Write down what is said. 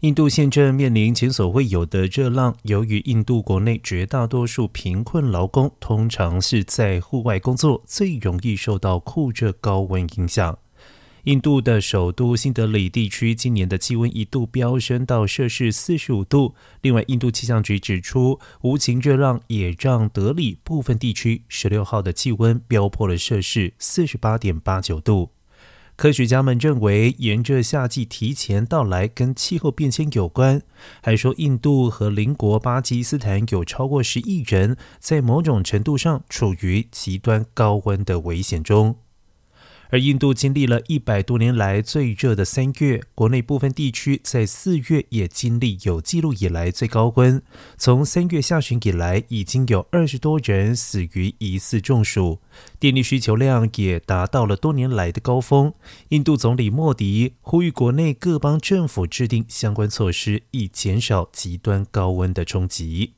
印度现正面临前所未有的热浪。由于印度国内绝大多数贫困劳工通常是在户外工作，最容易受到酷热高温影响。印度的首都新德里地区今年的气温一度飙升到摄氏四十五度。另外，印度气象局指出，无情热浪也让德里部分地区十六号的气温飙破了摄氏四十八点八九度。科学家们认为，沿着夏季提前到来跟气候变迁有关，还说印度和邻国巴基斯坦有超过十亿人在某种程度上处于极端高温的危险中。而印度经历了一百多年来最热的三月，国内部分地区在四月也经历有记录以来最高温。从三月下旬以来，已经有二十多人死于疑似中暑，电力需求量也达到了多年来的高峰。印度总理莫迪呼吁国内各邦政府制定相关措施，以减少极端高温的冲击。